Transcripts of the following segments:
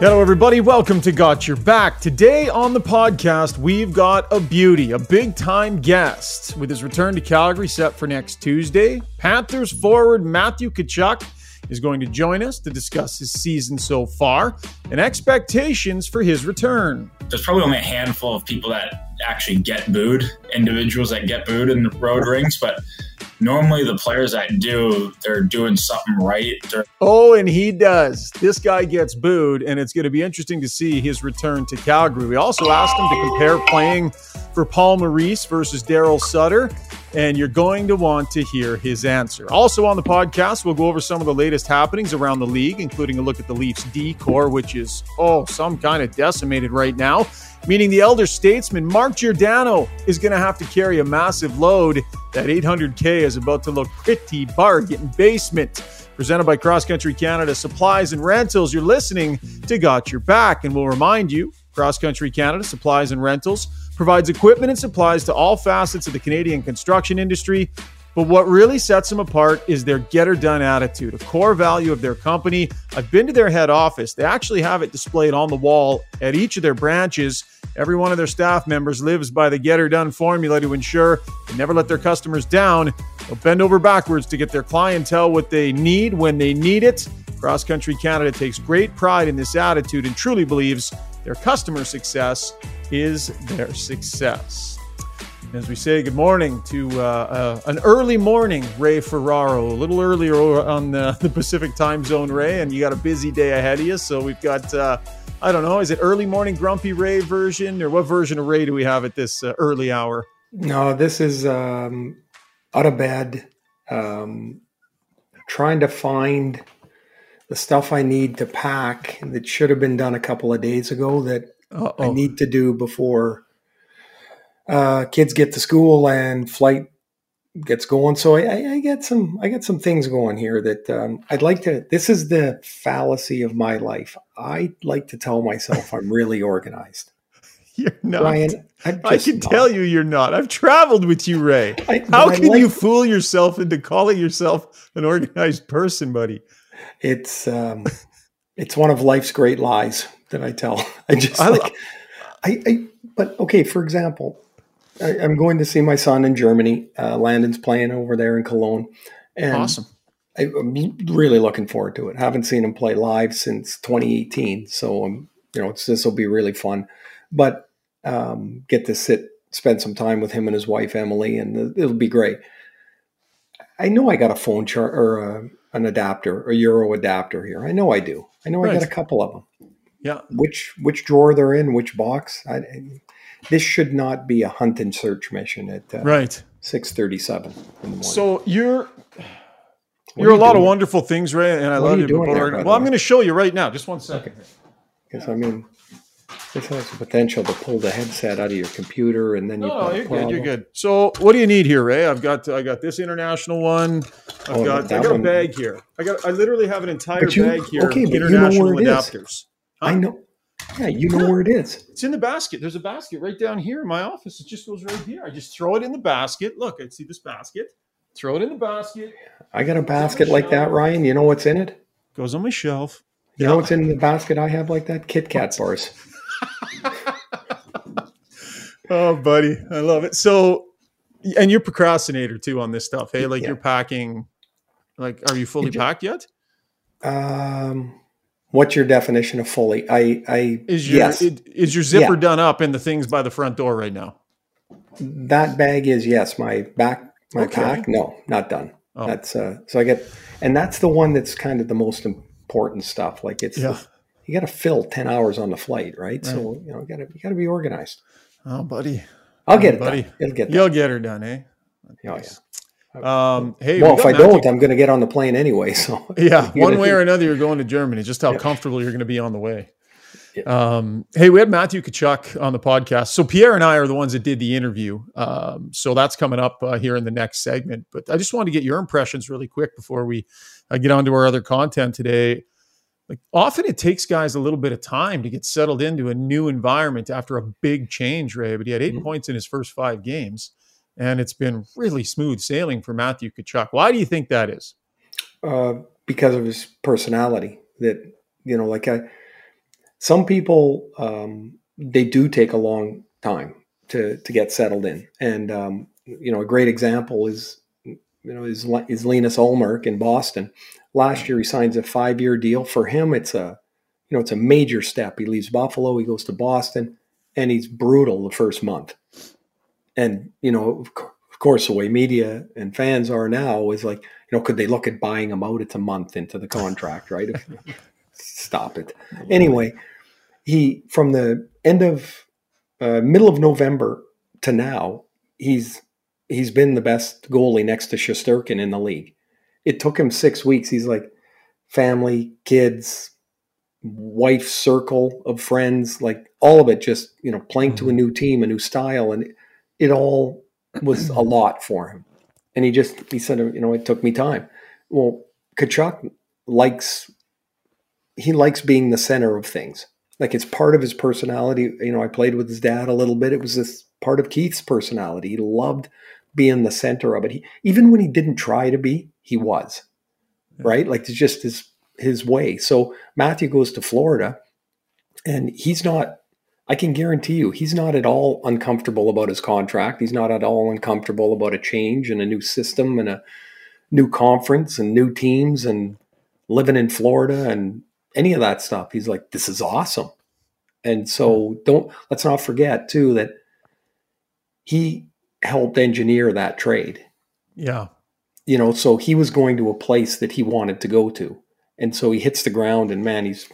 Hello, everybody. Welcome to Got Your Back. Today on the podcast, we've got a beauty, a big time guest. With his return to Calgary set for next Tuesday, Panthers forward Matthew Tkachuk is going to join us to discuss his season so far and expectations for his return. There's probably only a handful of people that actually get booed, individuals that get booed in the road rings, but normally the players that do, they're doing something right. They're- oh, and he does. This guy gets booed, and it's going to be interesting to see his return to Calgary. We also asked him to compare playing for Paul Maurice versus Daryl Sutter, and you're going to want to hear his answer. Also on the podcast, we'll go over some of the latest happenings around the league, including a look at the Leafs D core, which is, oh, some kind of decimated right now meaning the elder statesman Mark Giordano is going to have to carry a massive load. That 800K is about to look pretty bargain basement. Presented by Cross Country Canada Supplies and Rentals, you're listening to Got Your Back, and we'll remind you Cross Country Canada Supplies and Rentals provides equipment and supplies to all facets of the Canadian construction industry. But what really sets them apart is their get her done attitude, a core value of their company. I've been to their head office. They actually have it displayed on the wall at each of their branches. Every one of their staff members lives by the get her done formula to ensure they never let their customers down. They'll bend over backwards to get their clientele what they need when they need it. Cross Country Canada takes great pride in this attitude and truly believes their customer success is their success. As we say good morning to uh, uh, an early morning, Ray Ferraro, a little earlier on the, the, Pacific time zone, Ray, and you got a busy day ahead of you. So we've got, uh, I don't know, is it early morning grumpy Ray version, or what version of Ray do we have at this uh, early hour? No, this is um, out of bed, um, trying to find the stuff I need to pack that should have been done a couple of days ago that Uh-oh. I need to do before uh, kids get to school and flight gets going. So I, I get some I get some things going here that um, I'd like to. This is the fallacy of my life. I like to tell myself I'm really organized. You're not. Ryan, I can not. tell you you're not. I've traveled with you, Ray. I, How can like, you fool yourself into calling yourself an organized person, buddy? It's um, it's one of life's great lies that I tell. I just I, like, I, I but okay, for example, I, am going to see my son in Germany. Uh, Landon's playing over there in Cologne, and awesome. I, am really looking forward to it. Haven't seen him play live since 2018, so um, you know this will be really fun. But um, get to sit, spend some time with him and his wife Emily, and it'll be great. I know I got a phone chart or a, an adapter, a Euro adapter here. I know I do. I know right. I got a couple of them. Yeah. Which which drawer they're in, which box? I, this should not be a hunt and search mission at uh, right six thirty seven in the morning. So you're you're you a lot doing? of wonderful things, Ray, and I what love you. There, well, I'm going to show you right now. Just one second. Because okay. I mean, this has the potential to pull the headset out of your computer, and then you. No, oh, you're good. You're good. So, what do you need here, Ray? I've got I got this international one. I've oh, got I got one. a bag here. I got I literally have an entire you, bag here. Okay, international you know adapters. Huh? I know. Yeah, you know where it is. It's in the basket. There's a basket right down here in my office. It just goes right here. I just throw it in the basket. Look, I see this basket. Throw it in the basket. I got a basket like that, Ryan. You know what's in it? Goes on my shelf. You yeah. know what's in the basket I have like that? Kit Kat bars. Oh, buddy, I love it. So, and you're procrastinator too on this stuff. Hey, like yeah. you're packing. Like, are you fully packed yet? Um What's your definition of fully? I, I is your yes. is your zipper yeah. done up and the things by the front door right now? That bag is yes. My back, my okay. pack, no, not done. Oh. That's uh. So I get, and that's the one that's kind of the most important stuff. Like it's, yeah. The, you got to fill ten hours on the flight, right? right. So you know, you got to you got to be organized. Oh, buddy, I'll get oh, it, buddy. Done. It'll get. Done. You'll get her done, eh? Oh yeah. Um, hey, well, we if I don't, I'm going to get on the plane anyway. So yeah, one way or another, you're going to Germany. Just how yeah. comfortable you're going to be on the way. Yeah. Um, hey, we had Matthew Tkachuk on the podcast. So Pierre and I are the ones that did the interview. Um, so that's coming up uh, here in the next segment. But I just wanted to get your impressions really quick before we uh, get on to our other content today. Like often it takes guys a little bit of time to get settled into a new environment after a big change, Ray. But he had 8 mm-hmm. points in his first five games and it's been really smooth sailing for Matthew Tkachuk. Why do you think that is? Uh, because of his personality. That you know, like I, some people um, they do take a long time to to get settled in, and um, you know a great example is you know is is Linus Ullmark in Boston. Last year he signs a five year deal. For him, it's a you know it's a major step. He leaves Buffalo, he goes to Boston, and he's brutal the first month. And you know, of course, the way media and fans are now is like, you know, could they look at buying him out? It's a month into the contract, right? Stop it. Anyway, he from the end of uh, middle of November to now, he's he's been the best goalie next to Shesterkin in the league. It took him six weeks. He's like family, kids, wife circle of friends, like all of it. Just you know, playing mm-hmm. to a mm-hmm. new team, a new style, and it, all was a lot for him. And he just he said, you know, it took me time. Well, Tkachuk likes he likes being the center of things. Like it's part of his personality. You know, I played with his dad a little bit. It was this part of Keith's personality. He loved being the center of it. He, even when he didn't try to be, he was. Right? Like it's just his his way. So Matthew goes to Florida and he's not I can guarantee you he's not at all uncomfortable about his contract. He's not at all uncomfortable about a change and a new system and a new conference and new teams and living in Florida and any of that stuff. He's like, this is awesome. And so don't let's not forget too that he helped engineer that trade. Yeah. You know, so he was going to a place that he wanted to go to. And so he hits the ground and man, he's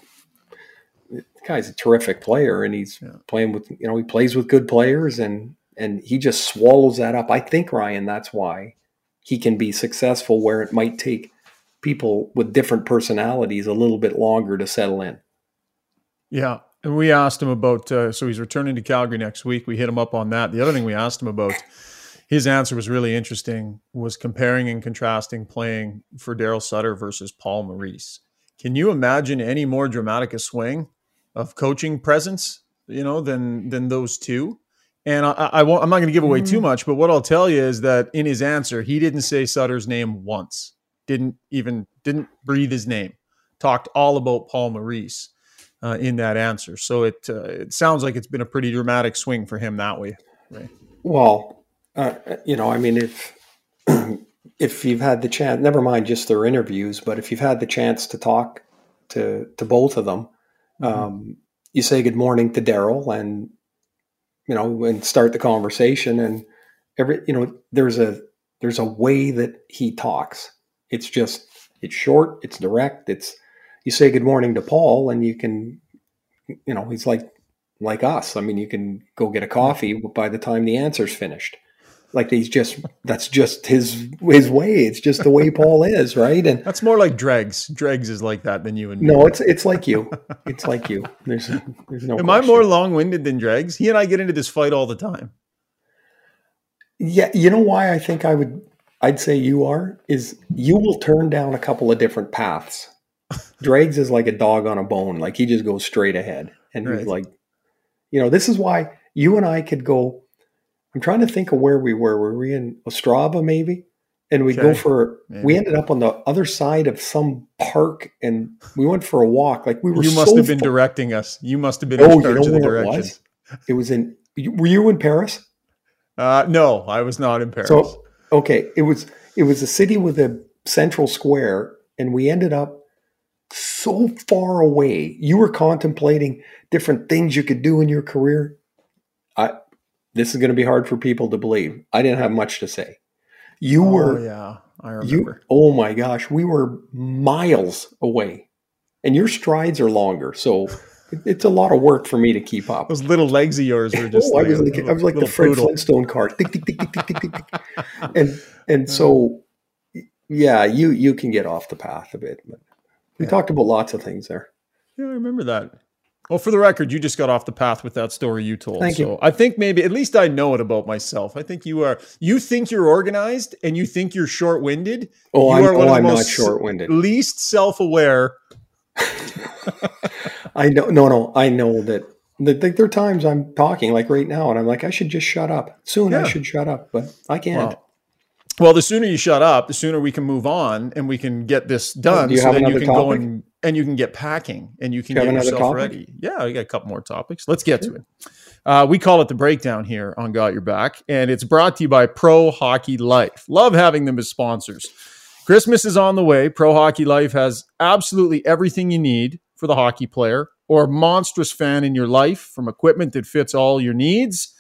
the guy's a terrific player and he's yeah. playing with you know, he plays with good players and and he just swallows that up. I think Ryan, that's why he can be successful where it might take people with different personalities a little bit longer to settle in. Yeah. And we asked him about, uh, so he's returning to Calgary next week. We hit him up on that. The other thing we asked him about, his answer was really interesting, was comparing and contrasting playing for Daryl Sutter versus Paul Maurice. Can you imagine any more dramatic a swing of coaching presence, you know, than than those two? And I, I won't, I'm not going to give away too mm-hmm. much, but what I'll tell you is that in his answer, he didn't say Sutter's name once didn't even didn't breathe his name. Talked all about Paul Maurice uh, in that answer. So it uh, it sounds like it's been a pretty dramatic swing for him that way. Right? Well, uh, you know, I mean, if if you've had the chance, never mind just their interviews, but if you've had the chance to talk to to both of them, mm-hmm. um, you say good morning to Daryl and you know and start the conversation and every you know there's a there's a way that he talks it's just it's short, it's direct. It's you say good morning to Paul, and you can, you know, he's like like us. I mean, you can go get a coffee by the time the answer's finished. Like he's just that's just his his way. It's just the way Paul is, right? And that's more like Dregs. Dregs is like that than you and me. No, it's it's like you. It's like you. There's there's no. Am question. I more long winded than Dregs? He and I get into this fight all the time. Yeah, you know why I think I would I'd say you are is you will turn down a couple of different paths. Dregs is like a dog on a bone, like he just goes straight ahead, and right. he's like, you know, this is why you and I could go. I'm trying to think of where we were. Were we in Ostrava maybe? And we okay. go for. Maybe. We ended up on the other side of some park, and we went for a walk. Like we were. You must so have been far. directing us. You must have been. Oh, you know where it was? It was in. Were you in Paris? Uh, no, I was not in Paris. So Okay, it was it was a city with a central square, and we ended up so far away. You were contemplating different things you could do in your career. I this is going to be hard for people to believe. I didn't have much to say. You oh, were yeah, I remember. You, oh my gosh, we were miles away, and your strides are longer, so. It's a lot of work for me to keep up. Those little legs of yours were just. oh, like I was like, I was like the Fred poodle. Flintstone car, and and so, yeah, you you can get off the path a bit. But we yeah. talked about lots of things there. Yeah, I remember that. Well, for the record, you just got off the path with that story you told. Thank so you. I think maybe at least I know it about myself. I think you are. You think you're organized, and you think you're short-winded. Oh, you I'm, oh, I'm not short-winded. Least self-aware I know, no, no, I know that, there are times I'm talking like right now, and I'm like, I should just shut up. Soon yeah. I should shut up, but I can't. Well, the sooner you shut up, the sooner we can move on and we can get this done. Do you so then you can topic? go and and you can get packing and you can get yourself ready. Yeah, we got a couple more topics. Let's get to it. Uh, we call it the breakdown here on Got Your Back, and it's brought to you by Pro Hockey Life. Love having them as sponsors. Christmas is on the way. Pro Hockey Life has absolutely everything you need for the hockey player or monstrous fan in your life, from equipment that fits all your needs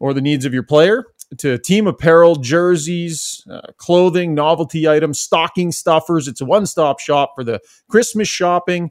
or the needs of your player to team apparel, jerseys, uh, clothing, novelty items, stocking stuffers. It's a one stop shop for the Christmas shopping.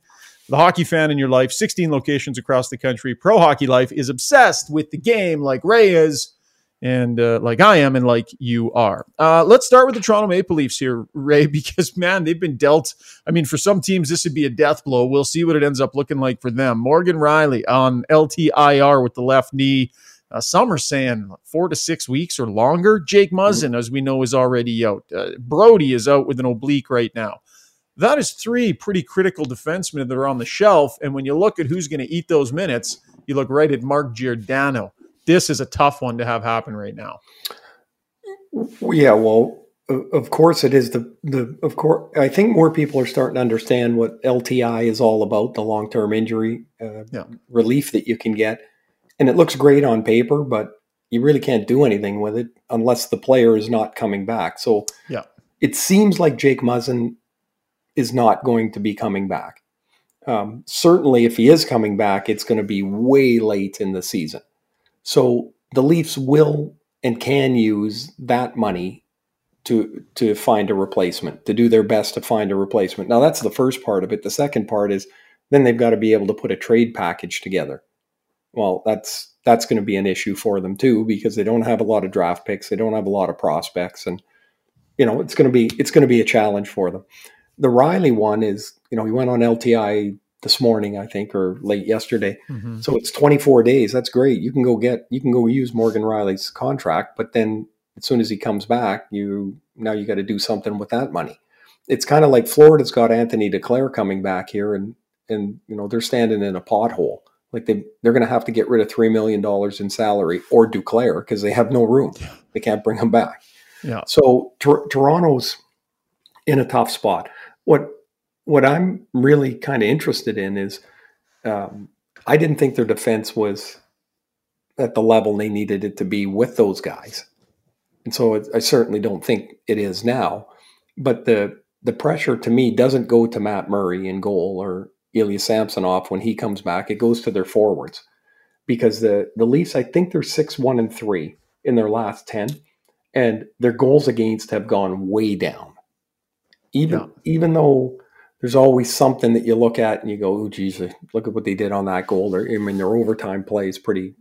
The hockey fan in your life, 16 locations across the country. Pro Hockey Life is obsessed with the game like Ray is, and uh, like I am, and like you are. Uh, let's start with the Toronto Maple Leafs here, Ray, because man, they've been dealt. I mean, for some teams, this would be a death blow. We'll see what it ends up looking like for them. Morgan Rielly on LTIR with the left knee. Uh, some are saying four to six weeks or longer. Jake Muzzin, as we know, is already out. Uh, Brodie is out with an oblique right now. That is three pretty critical defensemen that are on the shelf. And when you look at who's going to eat those minutes, you look right at Mark Giordano. This is a tough one to have happen right now. Yeah, well, of course it is the the of course I think more people are starting to understand what LTI is all about, the long term injury uh, yeah. relief that you can get and it looks great on paper, but you really can't do anything with it unless the player is not coming back. So yeah, it seems like Jake Muzzin is not going to be coming back. Um, certainly, if he is coming back, it's going to be way late in the season. So the Leafs will and can use that money to to find a replacement, to do their best to find a replacement. Now that's the first part of it. The second part is then they've got to be able to put a trade package together well, that's that's going to be an issue for them too because they don't have a lot of draft picks, they don't have a lot of prospects, and you know it's going to be it's going to be a challenge for them. The Rielly one is, you know, he went on LTI this morning, I think, or late yesterday. Mm-hmm. So it's 24 days. That's great. You can go get, you can go use Morgan Rielly's contract, but then as soon as he comes back, you now you got to do something with that money. It's kind of like Florida's got Anthony Duclair coming back here, and and you know they're standing in a pothole. Like they they're going to have to get rid of three million dollars in salary or Duclair because they have no room. They can't bring him back. Yeah. So Toronto's in a tough spot. What what I'm really kind of interested in is um, I didn't think their defense was at the level they needed it to be with those guys, and so it, I certainly don't think it is now. But the the pressure to me doesn't go to Matt Murray in goal or Ilya Samsonov when he comes back. It goes to their forwards because the the Leafs, I think they're six one and three in their last ten, and their goals against have gone way down. Even yeah. even though there's always something that you look at and you go, "Oh, geez, look at what they did on that goal." They're, I mean, their overtime play is pretty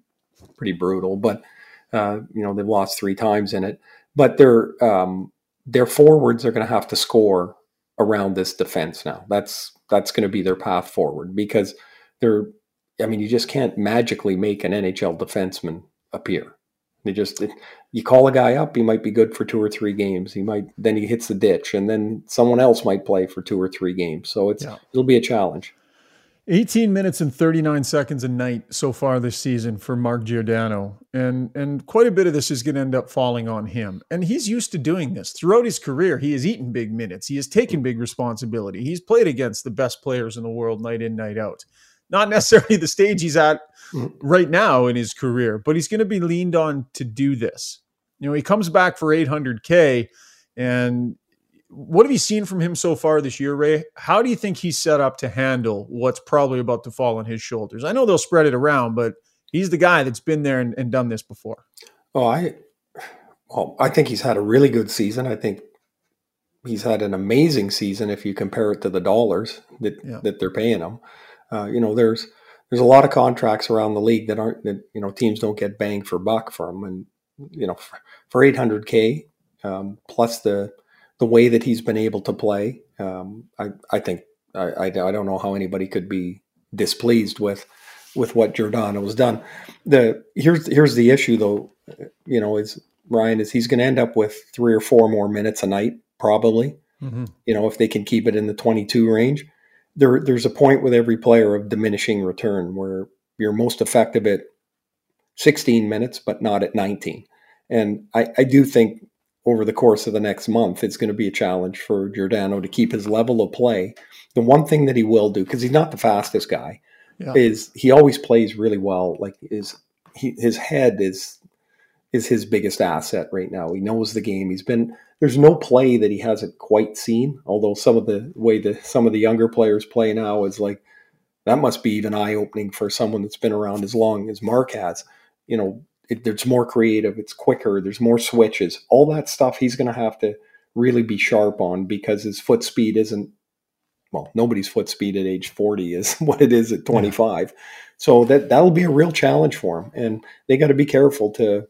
pretty brutal, but uh, you know they've lost three times in it. But their um, their forwards are going to have to score around this defense now. That's that's going to be their path forward because they're I mean you just can't magically make an NHL defenseman appear. They just you call a guy up, he might be good for two or three games. He might then he hits the ditch, and then someone else might play for two or three games. So it's yeah. it'll be a challenge. 18 minutes and 39 seconds a night so far this season for Mark Giordano. And and quite a bit of this is going to end up falling on him. And he's used to doing this. Throughout his career, he has eaten big minutes. He has taken big responsibility. He's played against the best players in the world night in, night out. Not necessarily the stage he's at mm. right now in his career, but he's going to be leaned on to do this. You know, he comes back for 800K and what have you seen from him so far this year, Ray? How do you think he's set up to handle what's probably about to fall on his shoulders? I know they'll spread it around, but he's the guy that's been there and, and done this before. Oh, I, well, I think he's had a really good season. I think he's had an amazing season if you compare it to the dollars that yeah. that they're paying him. Uh, you know, there's there's a lot of contracts around the league that aren't that you know teams don't get bang for buck from, and you know for, for 800k um, plus the the way that he's been able to play. Um, I, I think I, I, I, don't know how anybody could be displeased with with what Giordano has done. The here's here's the issue though. You know, is Ryan is he's going to end up with three or four more minutes a night probably. Mm-hmm. You know, if they can keep it in the 22 range. There, there's a point with every player of diminishing return where you're most effective at 16 minutes, but not at 19. And I, I do think over the course of the next month, it's going to be a challenge for Giordano to keep his level of play. The one thing that he will do, because he's not the fastest guy, yeah. is he always plays really well. Like his he, his head is is his biggest asset right now. He knows the game. He's been there's no play that he hasn't quite seen. Although some of the way that some of the younger players play now is like that must be even eye opening for someone that's been around as long as Mark has. You know, it, it's more creative, it's quicker, there's more switches, all that stuff. He's going to have to really be sharp on because his foot speed isn't well, nobody's foot speed at age 40 is what it is at 25. Yeah. So that that'll be a real challenge for him, and they got to be careful to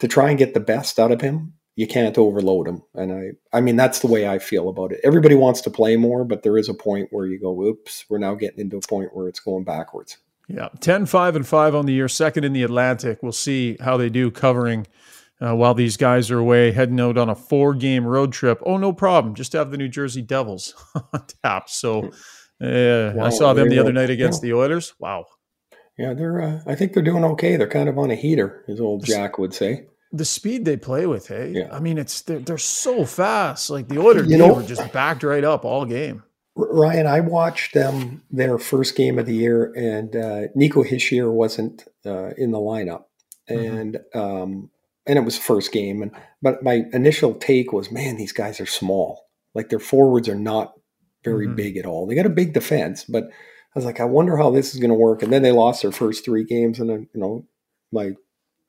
to try and get the best out of him. You can't overload them. and I I mean that's the way I feel about it. Everybody wants to play more, but there is a point where you go, "Oops, we're now getting into a point where it's going backwards." Yeah, 10, 5, and 5 on the year, second in the Atlantic. We'll see how they do covering uh, while these guys are away, heading out on a four game road trip. Oh, no problem. Just have the New Jersey Devils on tap. So uh, wow, I saw them the other night against the Oilers. Wow. Yeah, they're. Uh, I think they're doing okay. They're kind of on a heater, as old Jack would say. The speed they play with, hey. Yeah. I mean, it's they're, they're so fast. Like the Oilers, you know, were just backed right up all game. Ryan, I watched them their first game of the year, and uh, Nico Hischier wasn't uh, in the lineup, mm-hmm. and mm-hmm. um, and it was first game. And but my initial take was, man, these guys are small. Like their forwards are not very mm-hmm. big at all. They got a big defense, but I was like, I wonder how this is going to work. And then they lost their first three games, and then, you know, my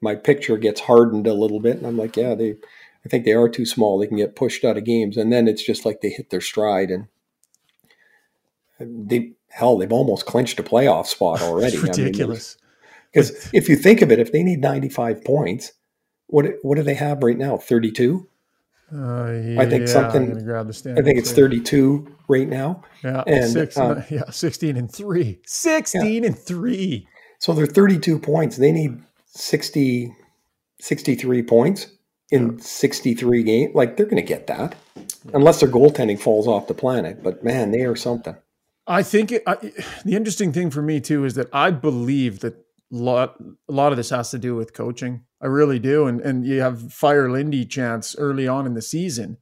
my picture gets hardened a little bit, and I'm like, yeah, they, I think they are too small. They can get pushed out of games, and then it's just like they hit their stride, and they hell, they've almost clinched a playoff spot already. ridiculous. Because I mean, if you think of it, if they need 95 points, what what do they have right now? 32. Uh, yeah, I think something. I think it's 32 right now. Yeah, and six, uh, yeah, 16 and three. 16 yeah. and three. So they're 32 points. They need 60, 63 points in 63 games. Like they're going to get that, unless their goaltending falls off the planet. But man, they are something. I think it, I, the interesting thing for me too is that I believe that lot a lot of this has to do with coaching. I really do. And and you have fire Lindy chance early on in the season.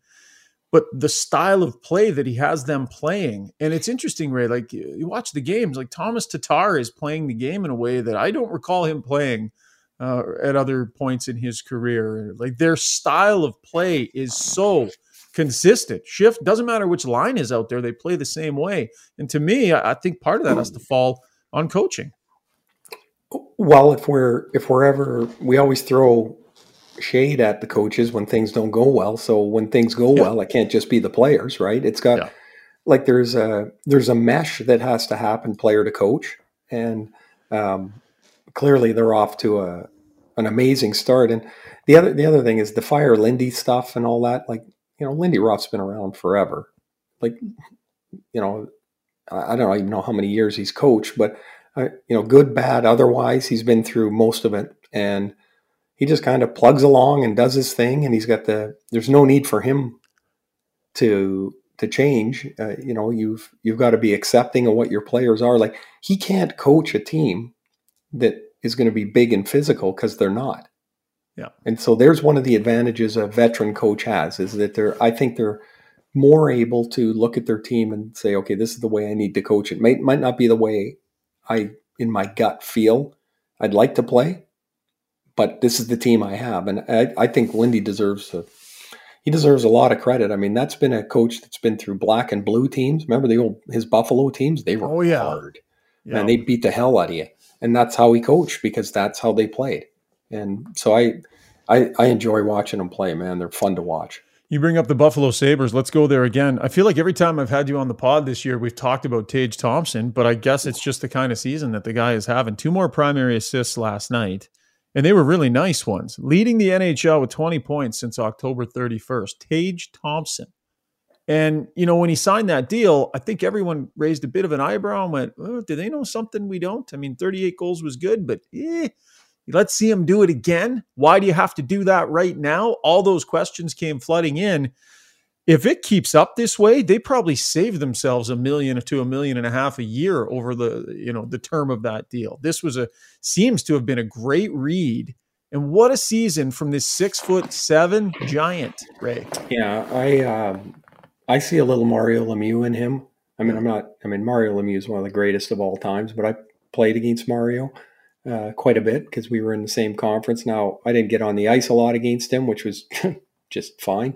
But the style of play that he has them playing, and it's interesting, Ray. Like you watch the games, like Thomas Tatar is playing the game in a way that I don't recall him playing uh, at other points in his career. Like their style of play is so consistent. Shift doesn't matter which line is out there; they play the same way. And to me, I, I think part of that has to fall on coaching. Well, if we're if we're ever, we always throw shade at the coaches when things don't go well. So when things go yeah. well, it can't just be the players, right? It's got yeah. like there's a there's a mesh that has to happen player to coach, and um, clearly they're off to a an amazing start. And the other the other thing is the fire Lindy stuff and all that. Like you know, Lindy Ruff's been around forever. Like you know, I don't even know how many years he's coached, but uh, you know, good, bad, otherwise. He's been through most of it, and he just kind of plugs along and does his thing. And he's got the. There's no need for him to to change. Uh, you know, you've you've got to be accepting of what your players are. Like he can't coach a team that is going to be big and physical because they're not. Yeah. And so there's one of the advantages a veteran coach has is that they're. I think they're more able to look at their team and say, okay, this is the way I need to coach it. Might might not be the way I, in my gut, feel I'd like to play, but this is the team I have, and I, I think Lindy deserves a, he deserves a lot of credit. I mean, that's been a coach that's been through black and blue teams. Remember the old his Buffalo teams? They were oh, yeah. hard, yeah. and they beat the hell out of you. And that's how he coached because that's how they played. And so I, I, I enjoy watching them play. Man, they're fun to watch. You bring up the Buffalo Sabres. Let's go there again. I feel like every time I've had you on the pod this year, we've talked about Tage Thompson, but I guess it's just the kind of season that the guy is having. Two more primary assists last night, and they were really nice ones. Leading the NHL with 20 points since October 31st. Tage Thompson. And, you know, when he signed that deal, I think everyone raised a bit of an eyebrow and went, oh, do they know something we don't? I mean, 38 goals was good, but eh, Let's see him do it again. Why do you have to do that right now? All those questions came flooding in. If it keeps up this way, they probably save themselves a million to a million and a half a year over the you know the term of that deal. This was a seems to have been a great read And what a season from this six foot seven giant, Ray. Yeah, I um, I see a little Mario Lemieux in him. I mean, I'm not. I mean, Mario Lemieux is one of the greatest of all times, but I played against Mario uh, quite a bit because we were in the same conference. Now, I didn't get on the ice a lot against him, which was just fine.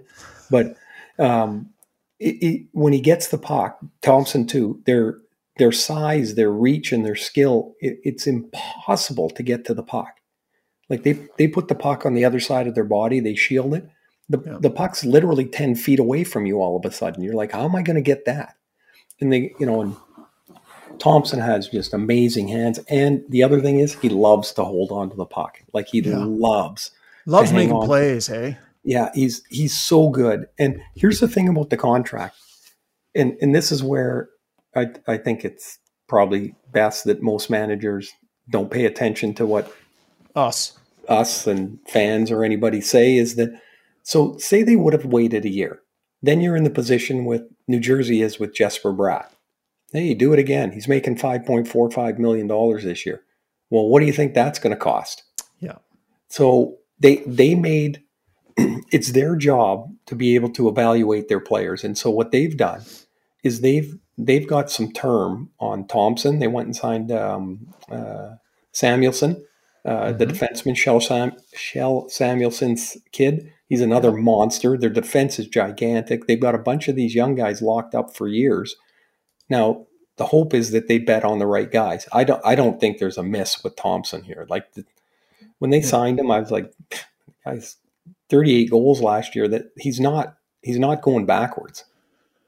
But um, it, it, when he gets the puck, Thompson too, their their size, their reach, and their skill, it, it's impossible to get to the puck. Like they they put the puck on the other side of their body, they shield it. The yeah. the puck's literally ten feet away from you all of a sudden. You're like, how am I going to get that? And they, you know, and Thompson has just amazing hands. And the other thing is, he loves to hold on to the puck. Like he yeah. loves loves making plays. Hey, yeah, he's he's so good. And here's the thing about the contract, and and this is where I I think it's probably best that most managers don't pay attention to what us us and fans or anybody say is that so say they would have waited a year. Then you're in the position with new jersey is with jesper bratt. Hey do it again. He's making 5.45 million dollars this year. Well what do you think that's going to cost? Yeah. So they they made it's their job to be able to evaluate their players. And so what they've done is they've they've got some term on thompson. They went and signed um, uh, samuelsson uh, mm-hmm. The defenseman, Shell, Sam- Kjell Samuelsson's kid, he's another yeah. monster. Their defense is gigantic. They've got a bunch of these young guys locked up for years. Now, the hope is that they bet on the right guys. I don't. I don't think there's a miss with Thompson here. Like the, when they yeah. signed him, I was like, guys, 38 goals last year. That he's not. He's not going backwards.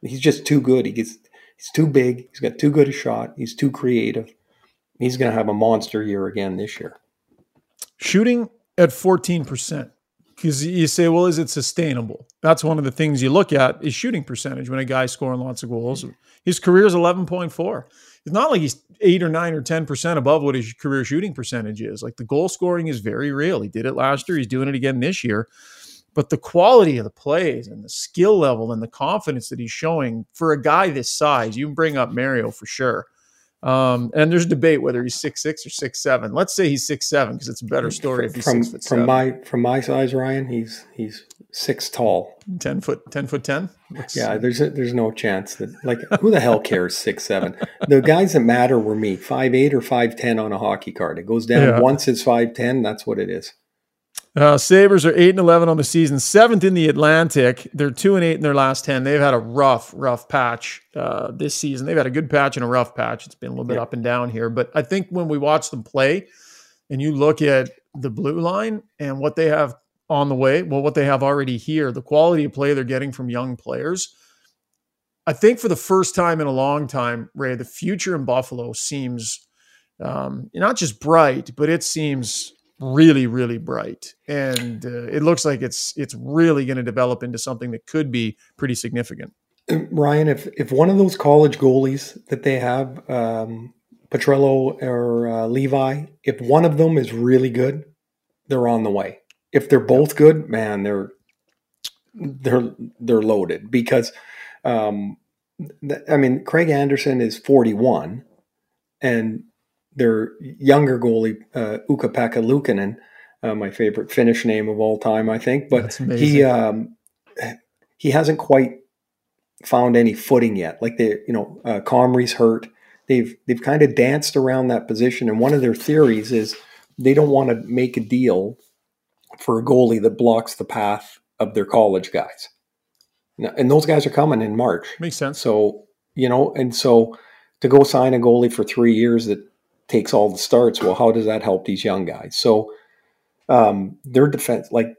He's just too good. He gets. He's too big. He's got too good a shot. He's too creative. He's going to have a monster year again this year. Shooting at 14%. Because you say, well, is it sustainable? That's one of the things you look at is shooting percentage when a guy's scoring lots of goals. His career is 11.4. It's not like he's eight or nine or 10% above what his career shooting percentage is. Like the goal scoring is very real. He did it last year. He's doing it again this year. But the quality of the plays and the skill level and the confidence that he's showing for a guy this size, you can bring up Mario for sure. Um, and there's a debate whether he's six six or six seven. Let's say he's six seven because it's a better story if he's from, six foot from my from my size, Ryan. He's he's six tall, ten foot ten foot ten. yeah, there's a, there's no chance that like who the hell cares six seven? The guys that matter were me, five eight or five ten on a hockey card. It goes down yeah. once it's five ten. That's what it is. Uh, Sabres are eight and eleven on the season, seventh in the Atlantic. They're two and eight in their last ten. They've had a rough, rough patch uh, this season. They've had a good patch and a rough patch. It's been a little bit up and down here, but I think when we watch them play, and you look at the blue line and what they have on the way, well, what they have already here, the quality of play they're getting from young players. I think for the first time in a long time, Ray, the future in Buffalo seems um, not just bright, but it seems really really bright. And uh, it looks like it's it's really going to develop into something that could be pretty significant. Ryan if if one of those college goalies that they have um Portillo or uh, levi if one of them is really good they're on the way. If they're both good man they're they're they're loaded. Because um th- i mean craig anderson is 41 and their younger goalie, uh, Ukko-Pekka Luukkonen, uh, my favorite Finnish name of all time, I think. But he um, he hasn't quite found any footing yet. Like they, you know, uh, Comrie's hurt. They've they've kind of danced around that position, and one of their theories is they don't want to make a deal for a goalie that blocks the path of their college guys. Now, and those guys are coming in March. Makes sense. So you know, and so to go sign a goalie for three years that takes all the starts. Well, how does that help these young guys? So um, their defense, like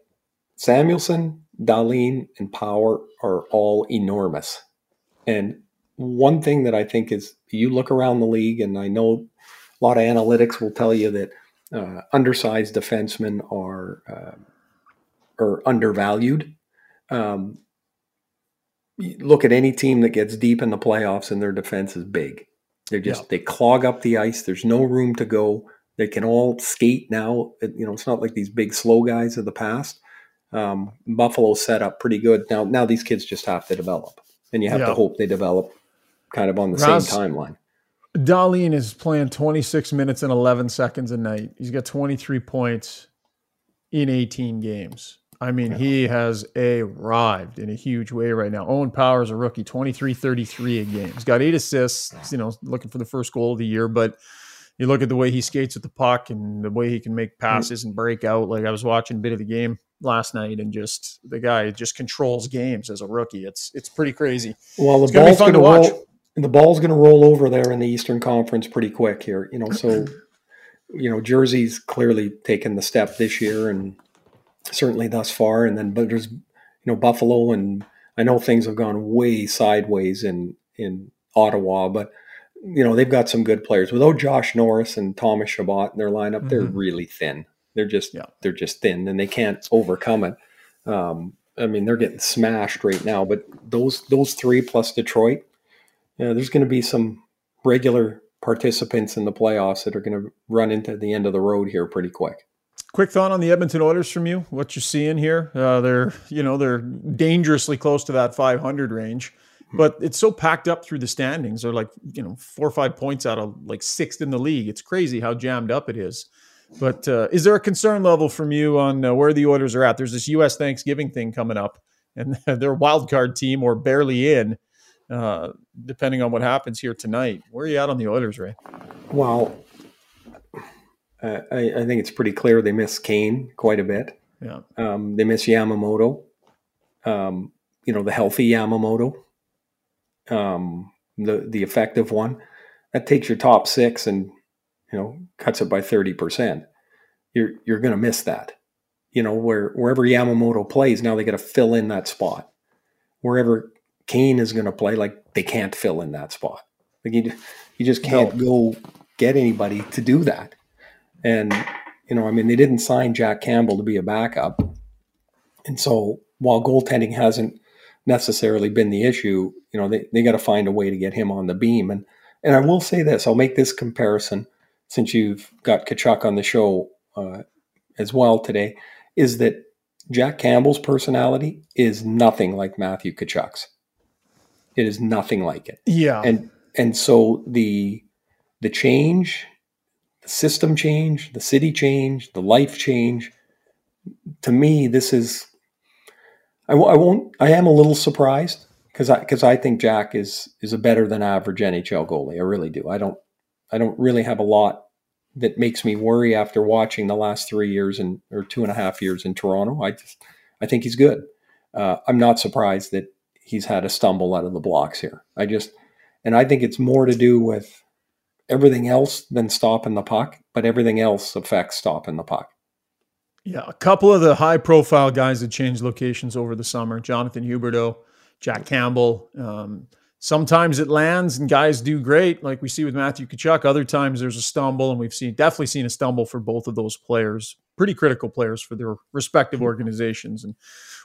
Samuelsson, Dahlin, and Power, are all enormous. And one thing that I think is you look around the league, and I know a lot of analytics will tell you that uh, undersized defensemen are uh, are undervalued. Um, look at any team that gets deep in the playoffs and their defense is big. They just yeah. they clog up the ice. There's no room to go. They can all skate now. It, you know, it's not like these big slow guys of the past. Um, Buffalo set up pretty good. Now, now these kids just have to develop, and you have yeah. to hope they develop kind of on the Raz, same timeline. Dahlin is playing 26 minutes and 11 seconds a night. He's got 23 points. in 18 games. I mean, he has arrived in a huge way right now. Owen Power's a rookie, 23 33 a game. He's got eight assists, you know, looking for the first goal of the year. But you look at the way he skates with the puck and the way he can make passes and break out. Like I was watching a bit of the game last night and just the guy just controls games as a rookie. It's it's pretty crazy. Well, the ball's going to roll. The ball's going to roll over there in the Eastern Conference pretty quick here. You know, so you know Jersey's clearly taken the step this year and certainly thus far. And then, but there's, you know, Buffalo, and I know things have gone way sideways in in Ottawa, but you know they've got some good players. Without Josh Norris and Thomas Chabot in their lineup, mm-hmm. they're really thin. They're just yeah. they're just thin, and they can't overcome it. Um, I mean, they're getting smashed right now. But those those three plus Detroit, you know, there's going to be some regular participants in the playoffs that are going to run into the end of the road here pretty quick. Quick thought on the Edmonton Oilers from you. What you're seeing here? Uh, they're you know they're dangerously close to that 500 range, but it's so packed up through the standings. They're like you know four or five points out of like sixth in the league. It's crazy how jammed up it is. But uh, is there a concern level from you on uh, where the Oilers are at? There's this U.S. Thanksgiving thing coming up, and they're a wild card team or barely in, uh, depending on what happens here tonight. Where are you at on the Oilers, Ray? Well, uh, I, I, think it's pretty clear they miss Kane quite a bit. Yeah. Um, they miss Yamamoto. Um, you know, the healthy Yamamoto, um, the the effective one. That takes your top six and you know cuts it by thirty percent. You're you're going to miss that. You know, where wherever Yamamoto plays, now they got to fill in that spot. Wherever Kane is going to play, like they can't fill in that spot. Like you, you just can't no. go get anybody to do that. And, you know, I mean, they didn't sign Jack Campbell to be a backup. And so while goaltending hasn't necessarily been the issue, you know, they, they got to find a way to get him on the beam. And, and I will say this, I'll make this comparison since you've got Tkachuk on the show uh, as well today, is that Jack Campbell's personality is nothing like Matthew Tkachuk's. It is nothing like it. Yeah. And and so the the change the system change, the city change, the life change. To me, this is. I, won't. I am a little surprised because I because I think Jack is is a better than average NHL goalie. I really do. I don't. I don't really have a lot that makes me worry after watching the last three years and or two and a half years in Toronto. I just I think he's good. Uh, I'm not surprised that he's had a stumble out of the blocks here. I just and I think it's more to do with everything else than stopping the puck, but everything else affects stopping the puck. Yeah, a couple of the high profile guys that changed locations over the summer Jonathan Huberdeau, Jack Campbell. Um, sometimes it lands and guys do great, like we see with Matthew Tkachuk. Other times there's a stumble, and we've seen definitely seen a stumble for both of those players. Pretty critical players for their respective organizations. And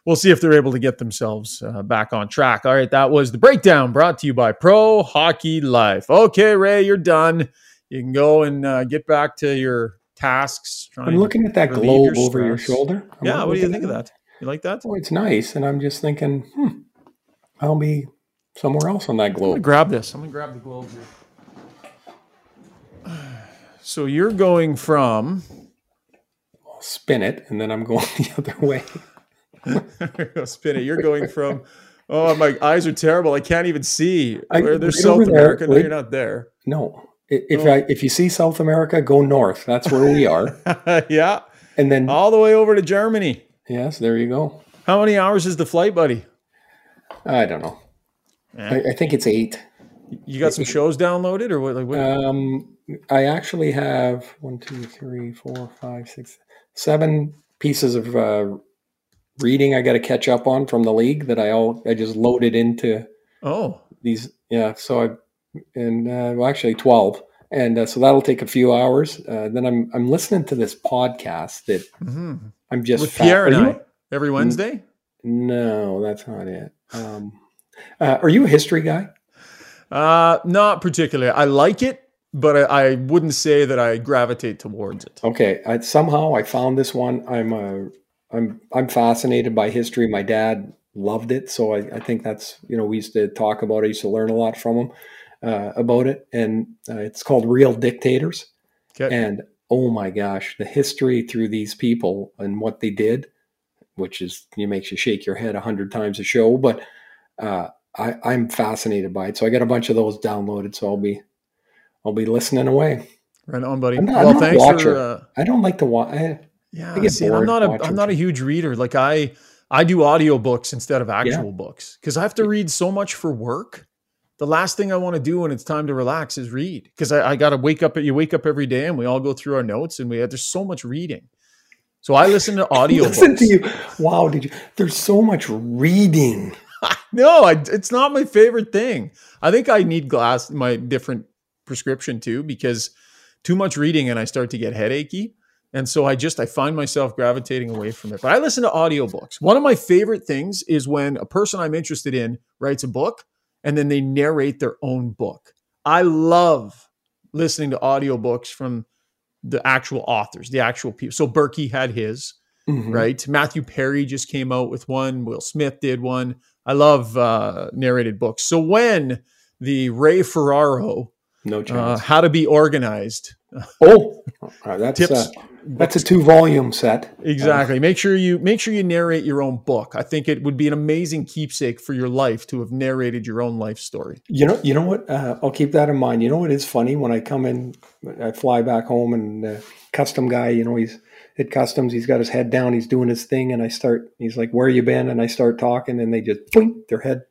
we'll see if they're able to get themselves uh, back on track. All right, that was the breakdown brought to you by Pro Hockey Life. Okay, Ray, you're done. You can go and uh, get back to your tasks. I'm looking at that globe your over your shoulder. I'm yeah, what do you think of that? You like that? Oh, it's nice, and I'm just thinking, hmm, I'll be somewhere else on that globe. grab this. I'm gonna grab the globe here. So you're going from. I'll spin it, and then I'm going the other way. spin it. You're going from, oh, my eyes are terrible. I can't even see. I, Where there's South America. There, no, you're not there. No. If oh. I, if you see South America, go north. That's where we are. yeah. And then all the way over to Germany. Yes, there you go. How many hours is the flight, buddy? I don't know. Eh. I, I, think it's eight. You got some shows downloaded, or what? Like what? Um, I actually have one, two, three, four, five, six, seven pieces of uh, reading I got to catch up on from the league that I all I just loaded into. Oh, these yeah. So I and uh, well, actually twelve, and uh, so that'll take a few hours. Uh, then I'm I'm listening to this podcast that mm-hmm. I'm just with Pierre and I every Wednesday. No, that's not it. Um, uh, are you a history guy? Uh, not particularly. I like it, but I, I, wouldn't say that I gravitate towards it. Okay, I, somehow I found this one. I'm a I'm I'm fascinated by history. My dad loved it, so I, I think that's you know we used to talk about. it. I used to learn a lot from him uh, about it, and uh, it's called Real Dictators. Okay. And oh my gosh, the history through these people and what they did, which is it makes you shake your head a hundred times a show. But uh, I, I'm fascinated by it. So I got a bunch of those downloaded. So I'll be I'll be listening away. Right on, buddy. I'm not, well, I'm not a thanks watcher. for. Uh, I don't like to watch. Yeah, I get see, I'm not a watching I'm not a huge reader. Like I I do audiobooks instead of actual books because I have to read so much for work. The last thing I want to do when it's time to relax is read because I, I got to wake up. You wake up every day and we all go through our notes and we have, there's so much reading. So I listen to audiobooks. listen to you. Wow, did you? There's so much reading. no, I, it's not my favorite thing. I think I need glass my different prescription too because too much reading and I start to get headachy. And so I just I find myself gravitating away from it. But I listen to audiobooks. One of my favorite things is when a person I'm interested in writes a book and then they narrate their own book. I love listening to audiobooks from the actual authors, the actual people. So Berkey had his, Mhm. right? Matthew Perry just came out with one. Will Smith did one. I love uh, narrated books. So when the Ray Ferraro, No uh, chance. How to Be Organized, oh, right, that's tips. uh, that's a two volume set. Exactly. Make sure you make sure you narrate your own book. I think it would be an amazing keepsake for your life to have narrated your own life story. You know, you know what? Uh, I'll keep that in mind. You know what is funny when I come in, I fly back home and uh, custom guy, you know, he's at customs. He's got his head down. He's doing his thing, and I start. He's like, "Where you been?" And I start talking, and they just blink their head.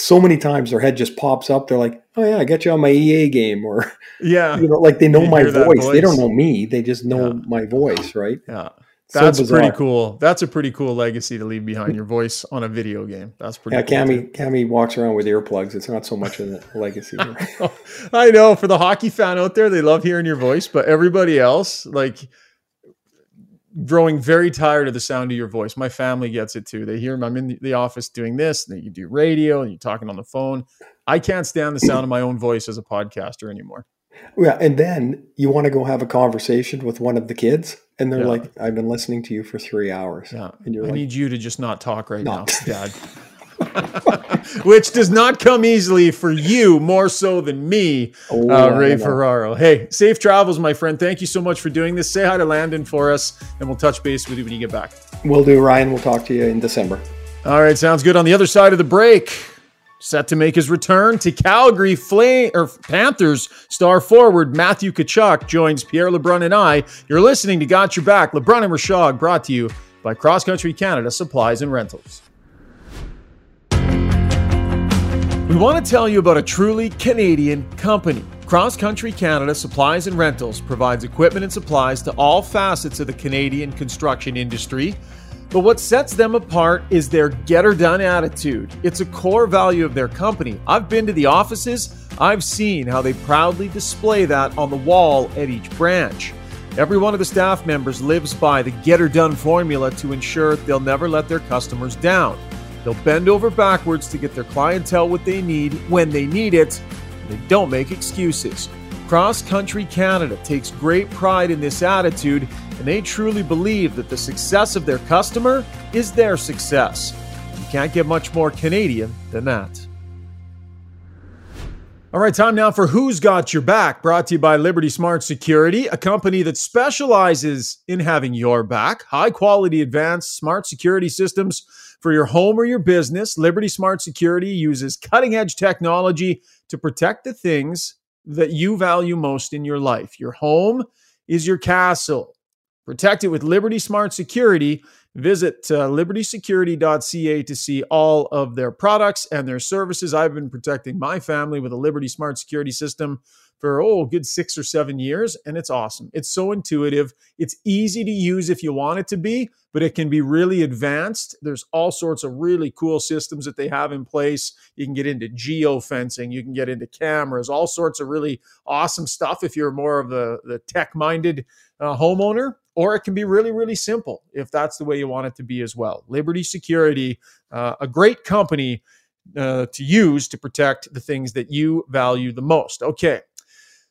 So many times their head just pops up. They're like, "Oh yeah, I got you on my EA game," or Yeah. you know, like they know You my that voice. They don't know me. They just know Yeah. my voice, right? Yeah. So That's pretty cool. That's a pretty cool legacy to leave behind your voice on a video game. That's pretty Yeah, cool. too. Cammy, Cammy walks around with earplugs. It's not so much of a legacy. I know for the hockey fan out there, they love hearing your voice, but everybody else, like growing very tired of the sound of your voice. My family gets it too. They hear I'm in the office doing this, and then you do radio and you're talking on the phone. I can't stand the sound of my own voice as a podcaster anymore. Yeah, and then you want to go have a conversation with one of the kids, and they're Yeah. like, "I've been listening to you for three hours," Yeah. and you're I like, need you to just not talk right Not. now, Dad. Which does not come easily for you more so than me, "Oh, uh, Ray. Ferraro. Hey, safe travels, my friend. Thank you so much for doing this. Say hi to Landon for us, and we'll touch base with you when you get back. We'll do, Ryan. We'll talk to you in December. All right, sounds good. On the other side of the break, set to make his return to Calgary Flame or Panthers star forward Matthew Tkachuk joins Pierre LeBrun and I. You're listening to Got Your Back. LeBrun and Rishaug brought to you by Cross Country Canada Supplies and Rentals. We want to tell you about a truly Canadian company. Cross Country Canada Supplies and Rentals provides equipment and supplies to all facets of the Canadian construction industry. But what sets them apart is their get her done attitude. It's a core value of their company. I've been to the offices, I've seen how they proudly display that on the wall at each branch. Every one of the staff members lives by the get her done formula to ensure they'll never let their customers down. They'll bend over backwards to get their clientele what they need when they need it. They don't make excuses. Cross Country Canada takes great pride in this attitude, and they truly believe that the success of their customer is their success. You can't get much more Canadian than that. All right, time now for Who's Got Your Back, brought to you by Liberty Smart Security, a company that specializes in having your back. High quality advanced smart security systems for your home or your business. Liberty Smart Security uses cutting edge technology to protect the things that you value most in your life. Your home is your castle. Protect it with Liberty Smart Security. Visit uh, libertysecurity.ca to see all of their products and their services. I've been protecting my family with a Liberty Smart Security system for oh, good six or seven years, and it's awesome. It's so intuitive. It's easy to use if you want it to be, but it can be really advanced. There's all sorts of really cool systems that they have in place. You can get into geo fencing, you can get into cameras, all sorts of really awesome stuff if you're more of the, the tech minded uh, homeowner, or it can be really, really simple if that's the way you want it to be as well. Liberty Security, uh, a great company uh, to use to protect the things that you value the most. Okay.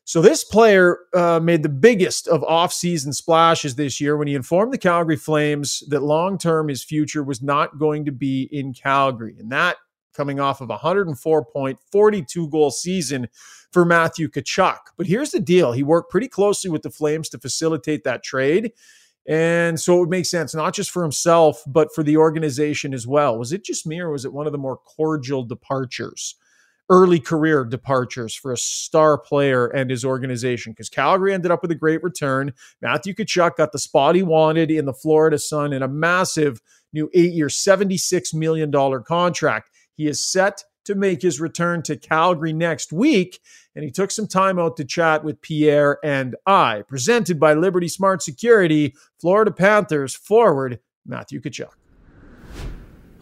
So this player uh, made the biggest of off-season splashes this year when he informed the Calgary Flames that long-term his future was not going to be in Calgary, and that coming off of a 104 point, 42 goal season for Matthew Tkachuk. But here's the deal he worked pretty closely with the Flames to facilitate that trade. And so it would make sense, not just for himself, but for the organization as well. Was it just me or was it one of the more cordial departures? Early career departures for a star player and his organization because Calgary ended up with a great return. Matthew Tkachuk got the spot he wanted in the Florida Sun in a massive new eight year, $76 million contract. He is set to make his return to Calgary next week. And he took some time out to chat with Pierre and I. Presented by Liberty Smart Security, Florida Panthers forward Matthew Tkachuk.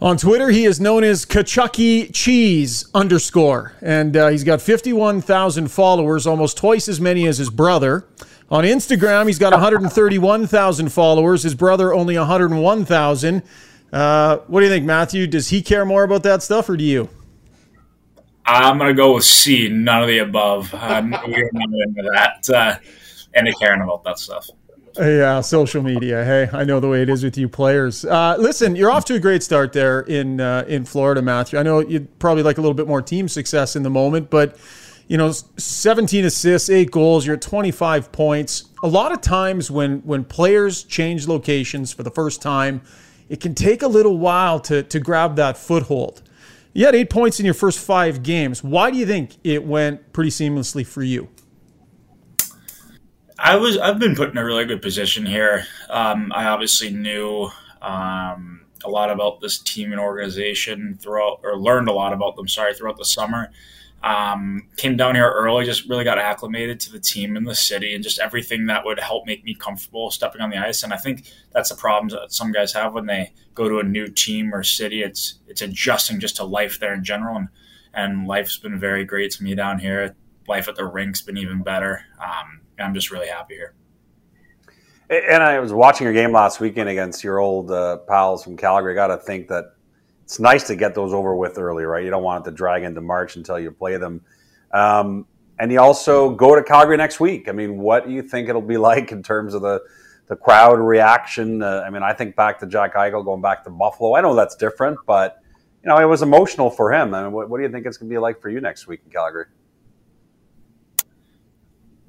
On Twitter, he is known as Kachucky Cheese underscore, and uh, he's got 51,000 followers, almost twice as many as his brother. On Instagram, he's got 131,000 followers. His brother only 101,000. Uh, what do you think, Matthew? Does he care more about that stuff, or do you? I'm gonna go with C. None of the above. I'm not into that. Uh, and caring about that stuff. Yeah, social media. Hey, I know the way it is with you players. Uh, listen, you're off to a great start there in uh, in Florida, Matthew. I know you'd probably like a little bit more team success in the moment, but you know, 17 assists, eight goals. You're at 25 points. A lot of times when when players change locations for the first time, it can take a little while to to grab that foothold. You had eight points in your first five games. Why do you think it went pretty seamlessly for you? I was I've been put in a really good position here. Um, I obviously knew um, a lot about this team and organization throughout, or learned a lot about them. Sorry, throughout the summer. Um, came down here early, just really got acclimated to the team and the city, and just everything that would help make me comfortable stepping on the ice. And I think that's the problems that some guys have when they go to a new team or city. It's it's adjusting just to life there in general, and and life's been very great to me down here. Life at the rink's been even better. Um, I'm just really happy here. And I was watching your game last weekend against your old uh, pals from Calgary. I got to think that it's nice to get those over with early, right? You don't want it to drag into March until you play them. Um, and you also go to Calgary next week. I mean, what do you think it'll be like in terms of the the crowd reaction? Uh, I mean, I think back to Jack Eichel going back to Buffalo. I know that's different, but you know, it was emotional for him. I mean, what, what do you think it's going to be like for you next week in Calgary?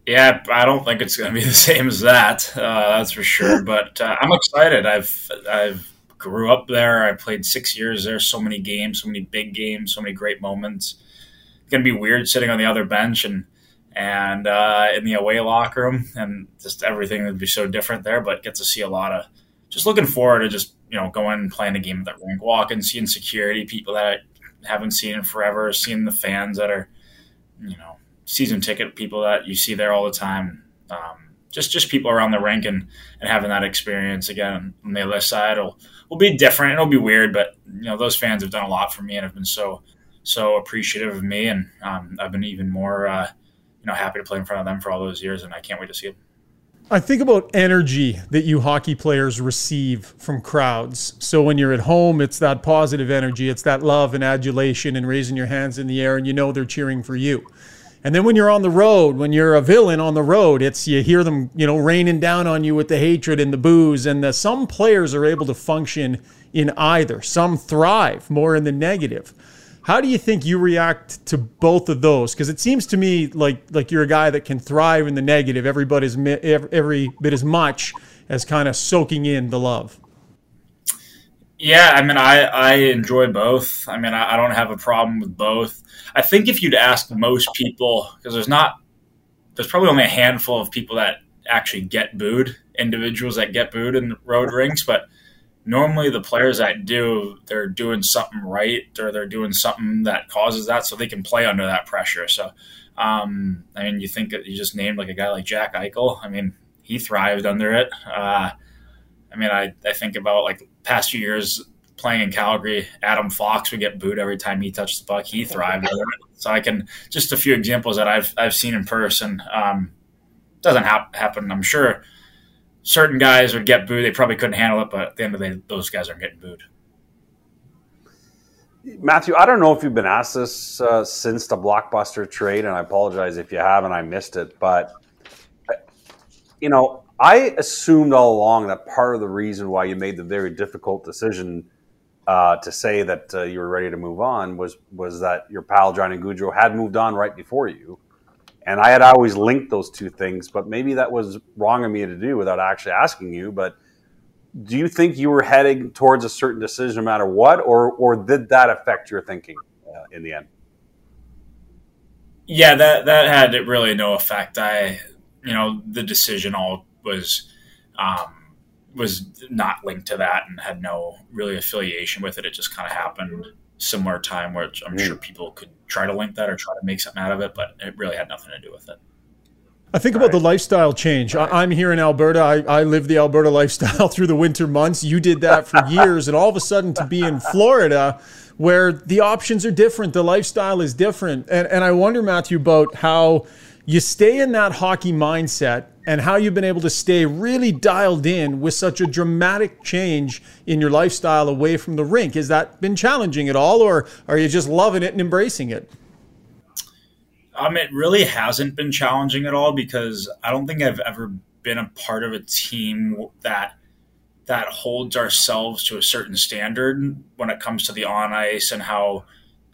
Yeah, I don't think it's going to be the same as that. Uh, that's for sure. But uh, I'm excited. I've I've grew up there. I played six years there. So many games, so many big games, so many great moments. It's going to be weird sitting on the other bench and and uh, in the away locker room, and just everything would be so different there. But get to see a lot of. Just looking forward to just you know going and playing a game at that rink, walking, seeing security, people that I haven't seen in forever, seeing the fans that are, you know season ticket people that you see there all the time. Um, just just people around the rink and, and having that experience again on the other side will will be different. It'll be weird, but you know those fans have done a lot for me and have been so so appreciative of me, and um, I've been even more uh, you know happy to play in front of them for all those years, and I can't wait to see them. I think about energy that you hockey players receive from crowds. So when you're at home, it's that positive energy, it's that love and adulation and raising your hands in the air, and you know they're cheering for you. And then when you're on the road, when you're a villain on the road, it's you hear them, you know, raining down on you with the hatred and the booze. And the, some players are able to function in either. Some thrive more in the negative. How do you think you react to both of those? Because it seems to me like like you're a guy that can thrive in the negative every bit as every bit as much as kind of soaking in the love. Yeah, I mean, I, I enjoy both. I mean, I, I don't have a problem with both. I think if you'd ask most people, because there's not, there's probably only a handful of people that actually get booed, individuals that get booed in road rinks, but normally the players that do, they're doing something right or they're doing something that causes that so they can play under that pressure. So, um, I mean, you think you just named like a guy like Jack Eichel. I mean, he thrived under it. Uh, I mean, I, I think about like past few years playing in Calgary, Adam Fox would get booed every time he touched the puck. He thrived. so I can just a few examples that I've I've seen in person. Um, doesn't ha- happen. I'm sure certain guys would get booed. They probably couldn't handle it, but at the end of the day, those guys aren't getting booed. Matthew, I don't know if you've been asked this uh, since the blockbuster trade, and I apologize if you haven't. I missed it, but you know, I assumed all along that part of the reason why you made the very difficult decision uh, to say that uh, you were ready to move on was was that your pal Johnny Gaudreau had moved on right before you, and I had always linked those two things, but maybe that was wrong of me to do without actually asking you. But do you think you were heading towards a certain decision no matter what, or or did that affect your thinking uh, in the end? Yeah, that that had really no effect. I, you know, the decision all was. Um, was not linked to that and had no really affiliation with it. It just kind of happened similar time, which I'm sure people could try to link that or try to make something out of it, but it really had nothing to do with it. I think right. about the lifestyle change. Right. I'm here in Alberta. I, I live the Alberta lifestyle through the winter months. You did that for years. And all of a sudden to be in Florida where the options are different, the lifestyle is different. And, and I wonder, Matthew, about how you stay in that hockey mindset and how you've been able to stay really dialed in with such a dramatic change in your lifestyle away from the rink. Has that been challenging at all, or are you just loving it and embracing it? Um, it really hasn't been challenging at all because I don't think I've ever been a part of a team that that holds ourselves to a certain standard when it comes to the on ice and how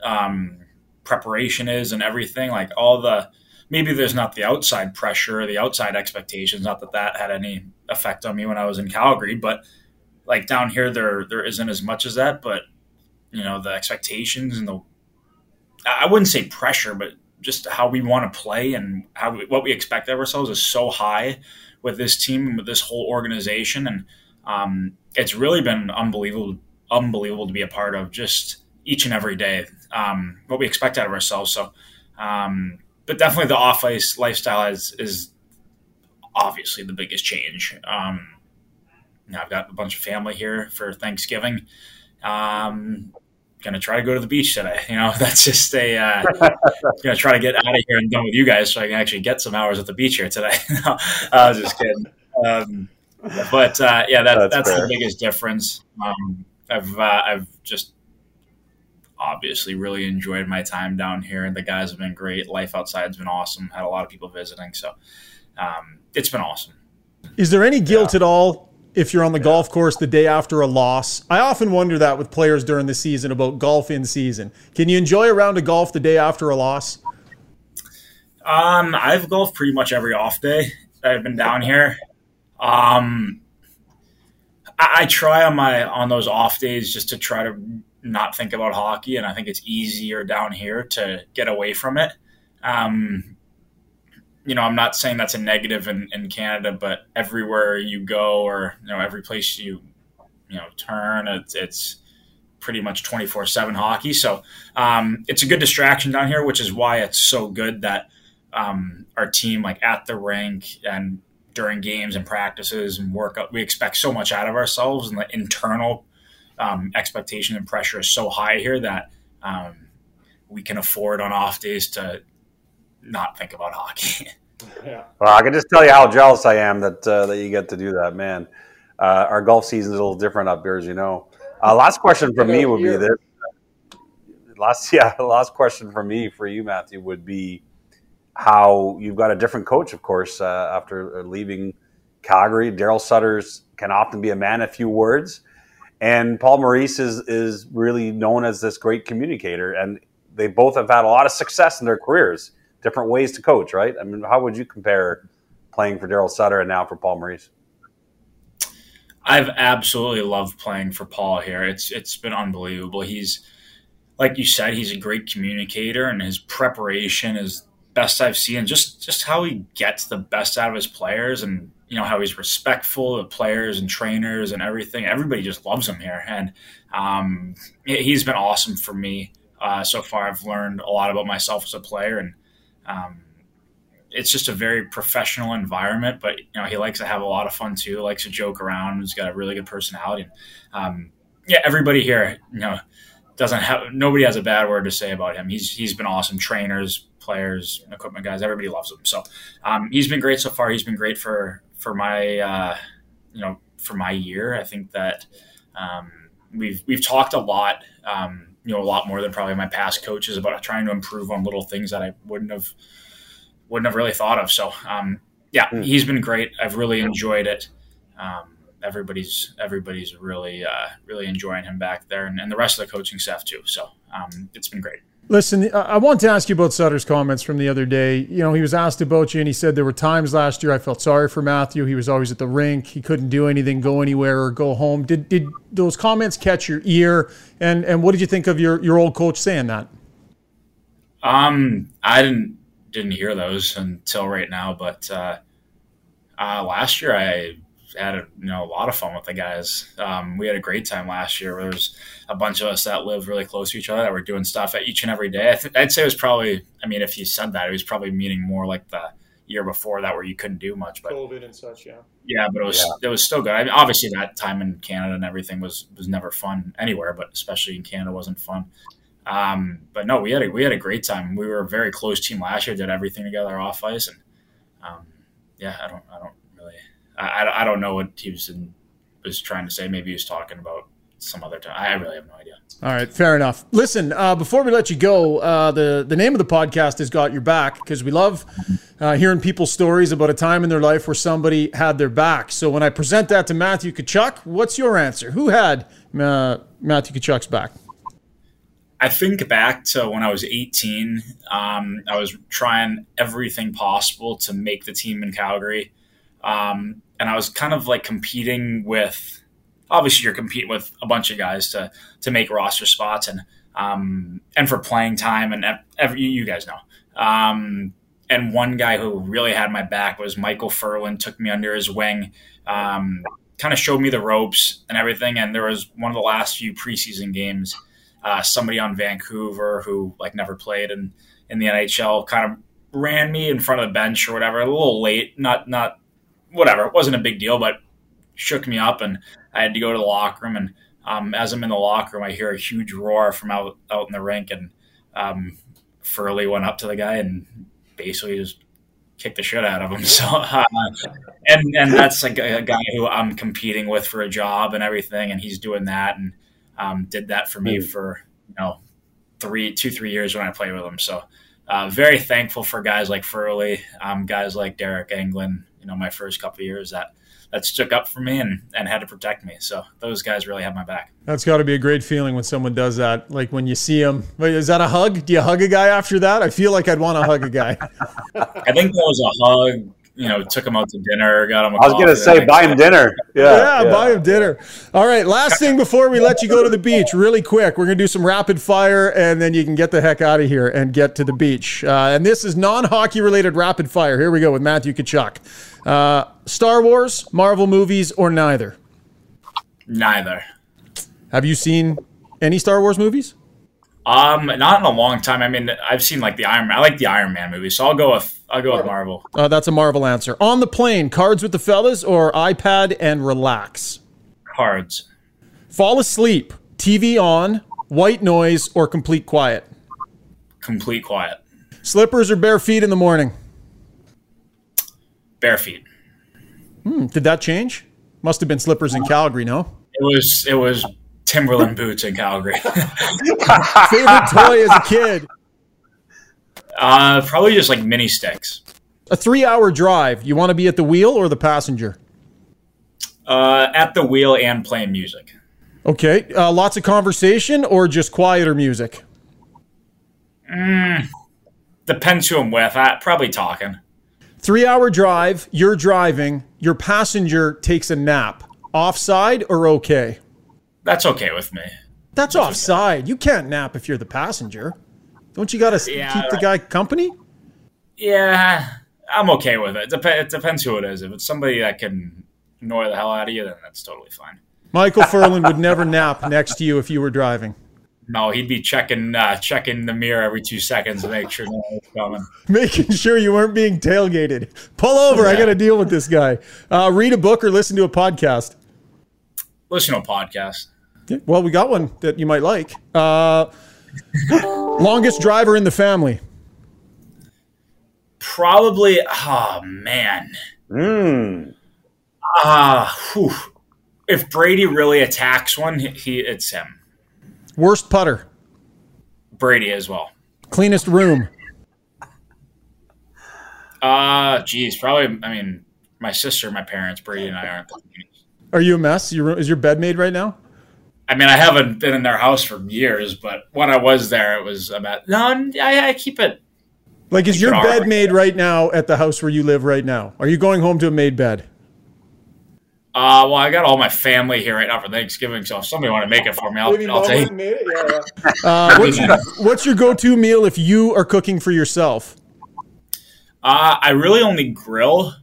um, preparation is and everything. Like all the maybe there's not the outside pressure or the outside expectations. Not that that had any effect on me when I was in Calgary, but like down here, there there isn't as much as that. But you know, the expectations and the I wouldn't say pressure, but just how we want to play and how we, what we expect of ourselves is so high with this team and with this whole organization, and um, it's really been unbelievable, unbelievable to be a part of just each and every day. Um, what we expect out of ourselves. So um, but definitely the off ice lifestyle is is obviously the biggest change. Um, now I've got a bunch of family here for Thanksgiving. Um, gonna try to go to the beach today. You know, that's just a uh, gonna try to get out of here and done with you guys so I can actually get some hours at the beach here today. no, I was just kidding. Um, but uh, yeah, that, that's, that's the biggest difference. Um, I've uh, I've just obviously really enjoyed my time down here. The guys have been great. Life outside has been awesome. Had a lot of people visiting, so um, it's been awesome. Is there any guilt yeah. at all if you're on the yeah. golf course the day after a loss? I often wonder that with players during the season about golf in season. Can you enjoy a round of golf the day after a loss? Um, I've golfed pretty much every off day I've been down here. Um, I, I try on my on those off days just to try to not think about hockey, and I think it's easier down here to get away from it. Um, you know, I'm not saying that's a negative in, in Canada, but everywhere you go, or you know, every place you you know turn, it's, it's pretty much 24 7 hockey. So um, it's a good distraction down here, which is why it's so good that um, our team, like at the rink and during games and practices and workout, we expect so much out of ourselves and the internal um, expectation and pressure is so high here that um, we can afford on off days to not think about hockey. yeah. Well, I can just tell you how jealous I am that uh, that you get to do that, man. Uh, our golf season is a little different up here, as you know. Uh, last question for me would be this. Last, yeah, last question for me for you, Matthew, would be how you've got a different coach, of course, uh, after leaving Calgary. Daryl Sutters can often be a man of few words. And Paul Maurice is is really known as this great communicator, and they both have had a lot of success in their careers. Different ways to coach, right? I mean, how would you compare playing for Daryl Sutter and now for Paul Maurice? I've absolutely loved playing for Paul here. It's it's been unbelievable. He's like you said, he's a great communicator, and his preparation is best I've seen. Just just how he gets the best out of his players, and you know how he's respectful of players and trainers and everything. Everybody just loves him here, and um, he's been awesome for me uh, so far. I've learned a lot about myself as a player, and um, it's just a very professional environment. But you know, he likes to have a lot of fun too. Likes to joke around. He's got a really good personality. And, um, yeah, everybody here, you know, doesn't have nobody has a bad word to say about him. He's he's been awesome. Trainers, players, equipment guys, everybody loves him. So um, he's been great so far. He's been great for for my uh, you know for my year. I think that um, we've we've talked a lot, um, you know, a lot more than probably my past coaches about trying to improve on little things that I wouldn't have wouldn't have really thought of. So um, yeah, mm. he's been great. I've really enjoyed it. Um, everybody's everybody's really uh, really enjoying him back there, and, and, the rest of the coaching staff too. So um, it's been great. Listen, I want to ask you about Sutter's comments from the other day. You know, he was asked about you, and he said there were times last year I felt sorry for Matthew. He was always at the rink. He couldn't do anything, go anywhere, or go home. Did did those comments catch your ear? And and what did you think of your your old coach saying that? Um, I didn't didn't hear those until right now, but uh, uh, last year I had a, you know a lot of fun with the guys. Um, we had a great time last year. There was a bunch of us that lived really close to each other that were doing stuff at each and every day. I th- I'd say it was probably. I mean, if you said that, it was probably meaning more like the year before that where you couldn't do much. But COVID and such, yeah. Yeah, but it was yeah. it was still good. I mean, obviously that time in Canada and everything was was never fun anywhere, but especially in Canada wasn't fun. Um, but no, we had a we had a great time. We were a very close team last year. Did everything together off ice, and um, yeah, I don't I don't I, I don't know what he was in, was trying to say. Maybe he was talking about some other time. I really have no idea. All right, fair enough. Listen, uh, before we let you go, uh, the the name of the podcast has got your back because we love uh, hearing people's stories about a time in their life where somebody had their back. So when I present that to Matthew Tkachuk, what's your answer? Who had uh, Matthew Tkachuk's back? I think back to when I was 18. Um, I was trying everything possible to make the team in Calgary. Um, and I was kind of like competing with. Obviously, you're competing with a bunch of guys to to make roster spots and um, and for playing time, and every, you guys know. Um, and one guy who really had my back was Michael Ferland. Took me under his wing, um, kind of showed me the ropes and everything. And there was one of the last few preseason games. Uh, somebody on Vancouver who like never played in in the NHL kind of ran me in front of the bench or whatever. A little late, not not whatever. It wasn't a big deal, but shook me up, and I had to go to the locker room. And um, as I'm in the locker room, I hear a huge roar from out out in the rink, and um, Furley went up to the guy and basically just kicked the shit out of him. So, uh, and and that's like a, a, guy who I'm competing with for a job and everything, and he's doing that, and um, did that for me hmm. for you know three, two, three years when I played with him. So. Uh, very thankful for guys like Furley, um, guys like Deryk Engelland, you know my first couple of years that that stuck up for me and, and had to protect me. So those guys really have my back. That's got to be a great feeling when someone does that. Like when you see them, is that a hug? Do you hug a guy after that? I feel like I'd want to hug a guy. I think that was a hug. You know, took him out to dinner, got him. I was going to say, buy him dinner. Yeah, yeah, yeah, buy him dinner. All right, last thing before we let you go to the beach, really quick, we're going to do some rapid fire, and then you can get the heck out of here and get to the beach. Uh, and this is non-hockey related rapid fire. Here we go with Matthew Tkachuk. Uh, Star Wars, Marvel movies, or neither? Neither. Have you seen any Star Wars movies? Um, not in a long time. I mean, I've seen like the Iron Man. I like the Iron Man movies, so I'll go with I'll go with Marvel. Uh, that's a Marvel answer. On the plane, cards with the fellas or iPad and relax. Cards. Fall asleep, TV on, white noise, or complete quiet. Complete quiet. Slippers or bare feet in the morning. Bare feet. Hmm, did that change? Must have been slippers in Calgary, no? It was. It was Timberland boots in Calgary. Favorite toy as a kid? Uh, probably just like mini sticks. A three-hour drive. You want to be at the wheel or the passenger? Uh, at the wheel and playing music. Okay. Uh, lots of conversation or just quieter music? Mm, depends who I'm with. I, probably talking. Three hour drive, you're driving, your passenger takes a nap. Offside or okay? That's okay with me. That's, That's offside. Okay. You can't nap if you're the passenger. Don't you got to yeah, keep the guy company? Yeah, I'm okay with it. Dep- it depends who it is. If it's somebody that can annoy the hell out of you, then that's totally fine. Michael Ferland would never nap next to you if you were driving. No, he'd be checking uh, checking the mirror every two seconds to make sure no one's coming. Making sure you weren't being tailgated. Pull over. Yeah. I got to deal with this guy. Uh, read a book or listen to a podcast. Listen to a podcast. Yeah, well, we got one that you might like. Uh, longest driver in the family. Probably. Oh man. Hmm. Ah. Uh, if Brady really attacks one, he it's him. Worst putter. Brady as well. Cleanest room. Uh, geez, probably. I mean, my sister, my parents, Brady, and I aren't. Are you a mess? Your, Is your bed made right now? I mean, I haven't been in their house for years, but when I was there, it was about no. I, I keep it. Like, is your bed made right now at the house where you live right now? Are you going home to a made bed? Uh, well, I got all my family here right now for Thanksgiving, so if somebody want to make it for me, I'll, I'll take it. Yeah, yeah. uh, what's, your, what's your go-to meal if you are cooking for yourself? Uh, I really only grill.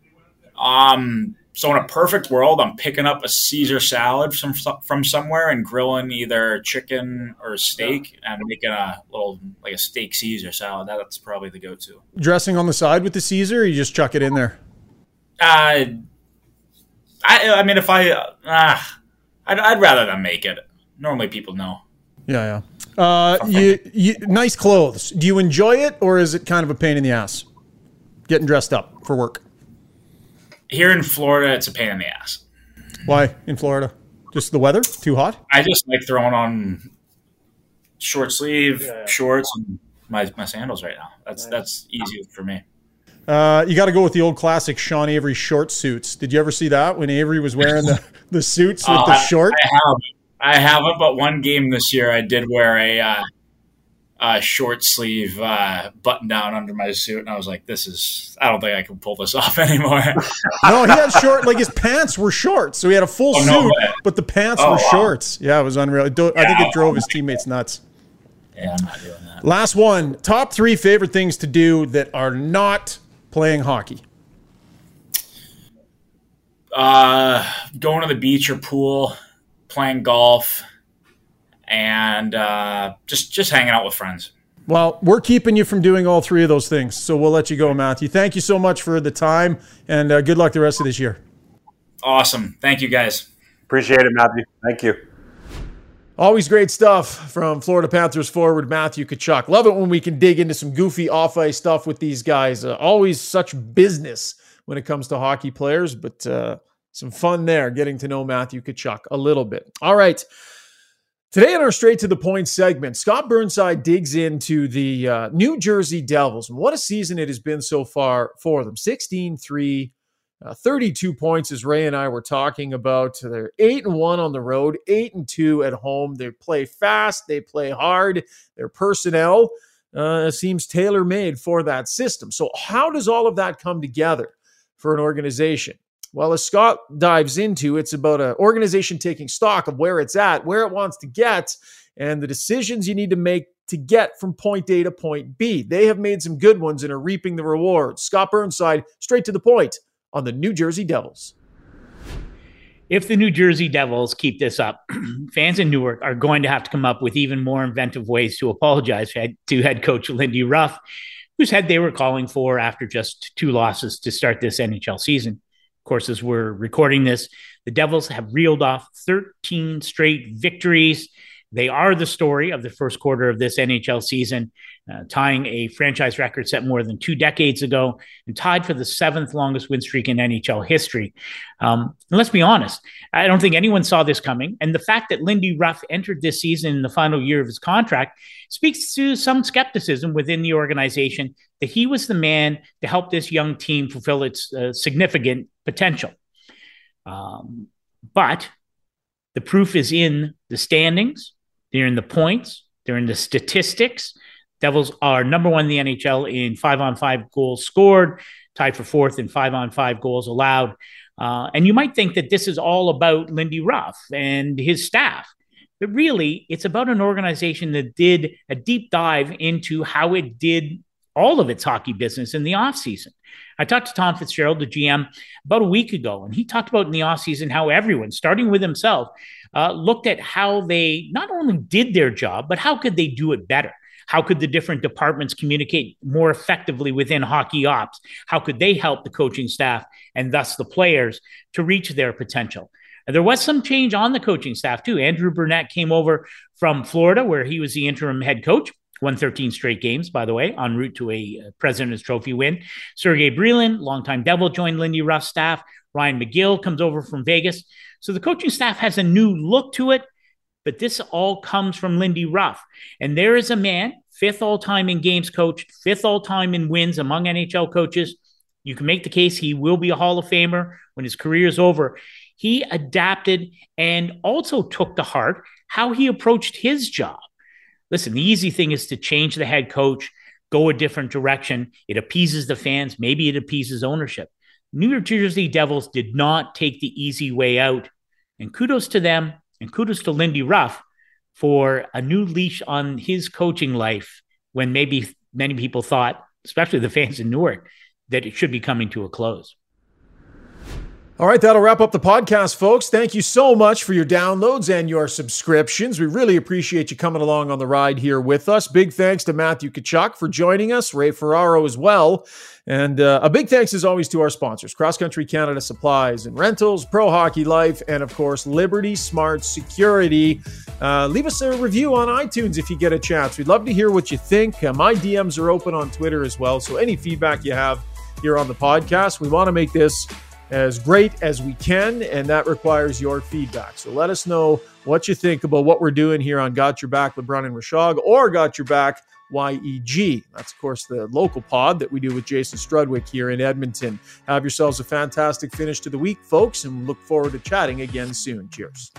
Um, so in a perfect world, I'm picking up a Caesar salad from from somewhere and grilling either chicken or steak and making a little like a steak Caesar salad. That's probably the go-to. Dressing on the side with the Caesar, you just chuck it in there. Uh, I I mean, if I uh, I'd, I'd rather than make it. Normally, people know. Yeah, yeah. Uh, you, you nice clothes. Do you enjoy it, or is it kind of a pain in the ass getting dressed up for work? Here in Florida, it's a pain in the ass. Why in Florida? Just the weather? Too hot? I just like throwing on short sleeve yeah. shorts and my, my sandals right now. That's nice. that's easy for me. Uh, you got to go with the old classic Sean Avery short suits. Did you ever see that when Avery was wearing the, the suits with uh, the short? I, I haven't. I haven't, but one game this year I did wear a uh, uh, short sleeve uh, button down under my suit, and I was like, "This is. I don't think I can pull this off anymore." no, he had short. Like his pants were short, so he had a full oh, suit, no but the pants oh, were wow. shorts. Yeah, it was unreal. I think it drove his teammates nuts. Yeah, I'm not doing that. Last one. Top three favorite things to do that are not playing hockey. Uh, going to the beach or pool, playing golf and uh, just just hanging out with friends. Well, we're keeping you from doing all three of those things, so we'll let you go, Matthew. Thank you so much for the time, and uh, good luck the rest of this year. Awesome. Thank you, guys. Appreciate it, Matthew. Thank you. Always great stuff from Florida Panthers forward Matthew Tkachuk. Love it when we can dig into some goofy off ice stuff with these guys. Uh, always such business when it comes to hockey players, but uh, some fun there getting to know Matthew Tkachuk a little bit. All right. Today, in our straight to the point segment, Scott Burnside digs into the uh, New Jersey Devils and what a season it has been so far for them 16 3, uh, 32 points, as Ray and I were talking about. They're 8 and 1 on the road, 8 and 2 at home. They play fast, they play hard. Their personnel uh, seems tailor made for that system. So, how does all of that come together for an organization? Well, as Scott dives into, it's about an organization taking stock of where it's at, where it wants to get, and the decisions you need to make to get from point A to point B. They have made some good ones and are reaping the rewards. Scott Burnside, straight to the point on the New Jersey Devils. If the New Jersey Devils keep this up, fans in Newark are going to have to come up with even more inventive ways to apologize to head coach Lindy Ruff, whose head they were calling for after just two losses to start this NHL season. Of course, as we're recording this, the Devils have reeled off 13 straight victories. They are the story of the first quarter of this NHL season, uh, tying a franchise record set more than two decades ago and tied for the seventh longest win streak in NHL history. Um, and let's be honest, I don't think anyone saw this coming. And the fact that Lindy Ruff entered this season in the final year of his contract speaks to some skepticism within the organization that he was the man to help this young team fulfill its uh, significant potential. Um, but the proof is in the standings, they're in the points, they're in the statistics. Devils are number one in the NHL in five on five goals scored, tied for fourth in five on five goals allowed. Uh, and you might think that this is all about Lindy Ruff and his staff. But really, it's about an organization that did a deep dive into how it did all of its hockey business in the offseason. I talked to Tom Fitzgerald, the GM, about a week ago, and he talked about in the offseason how everyone, starting with himself, uh, looked at how they not only did their job, but how could they do it better? How could the different departments communicate more effectively within hockey ops? How could they help the coaching staff and thus the players to reach their potential? And there was some change on the coaching staff too. Andrew Brunette came over from Florida, where he was the interim head coach won 13 straight games, by the way, en route to a uh, President's Trophy win. Sergey Brylin, longtime Devil, joined Lindy Ruff's staff. Ryan McGill comes over from Vegas. So the coaching staff has a new look to it, but this all comes from Lindy Ruff. And there is a man, fifth all time in games coached, fifth all time in wins among NHL coaches. You can make the case he will be a Hall of Famer when his career is over. he adapted and also took to heart how he approached his job. Listen, the easy thing is to change the head coach, go a different direction. It appeases the fans, maybe it appeases ownership. New Jersey Devils did not take the easy way out. And kudos to them and kudos to Lindy Ruff for a new leash on his coaching life when maybe many people thought, especially the fans in Newark, that it should be coming to a close. All right, that'll wrap up the podcast, folks. Thank you so much for your downloads and your subscriptions. We really appreciate you coming along on the ride here with us. Big thanks to Matthew Tkachuk for joining us, Ray Ferraro as well. And uh, a big thanks, as always, to our sponsors Cross Country Canada Supplies and Rentals, Pro Hockey Life, and of course, Liberty Smart Security. Uh, leave us a review on iTunes if you get a chance. We'd love to hear what you think. Uh, my DMs are open on Twitter as well. So any feedback you have here on the podcast, we want to make this as great as we can, and that requires your feedback. So let us know what you think about what we're doing here on Got Your Back, LeBrun and Rishaug, or Got Your Back, YEG. That's, of course, the local pod that we do with Jason Strudwick here in Edmonton. Have yourselves a fantastic finish to the week, folks, and look forward to chatting again soon. Cheers.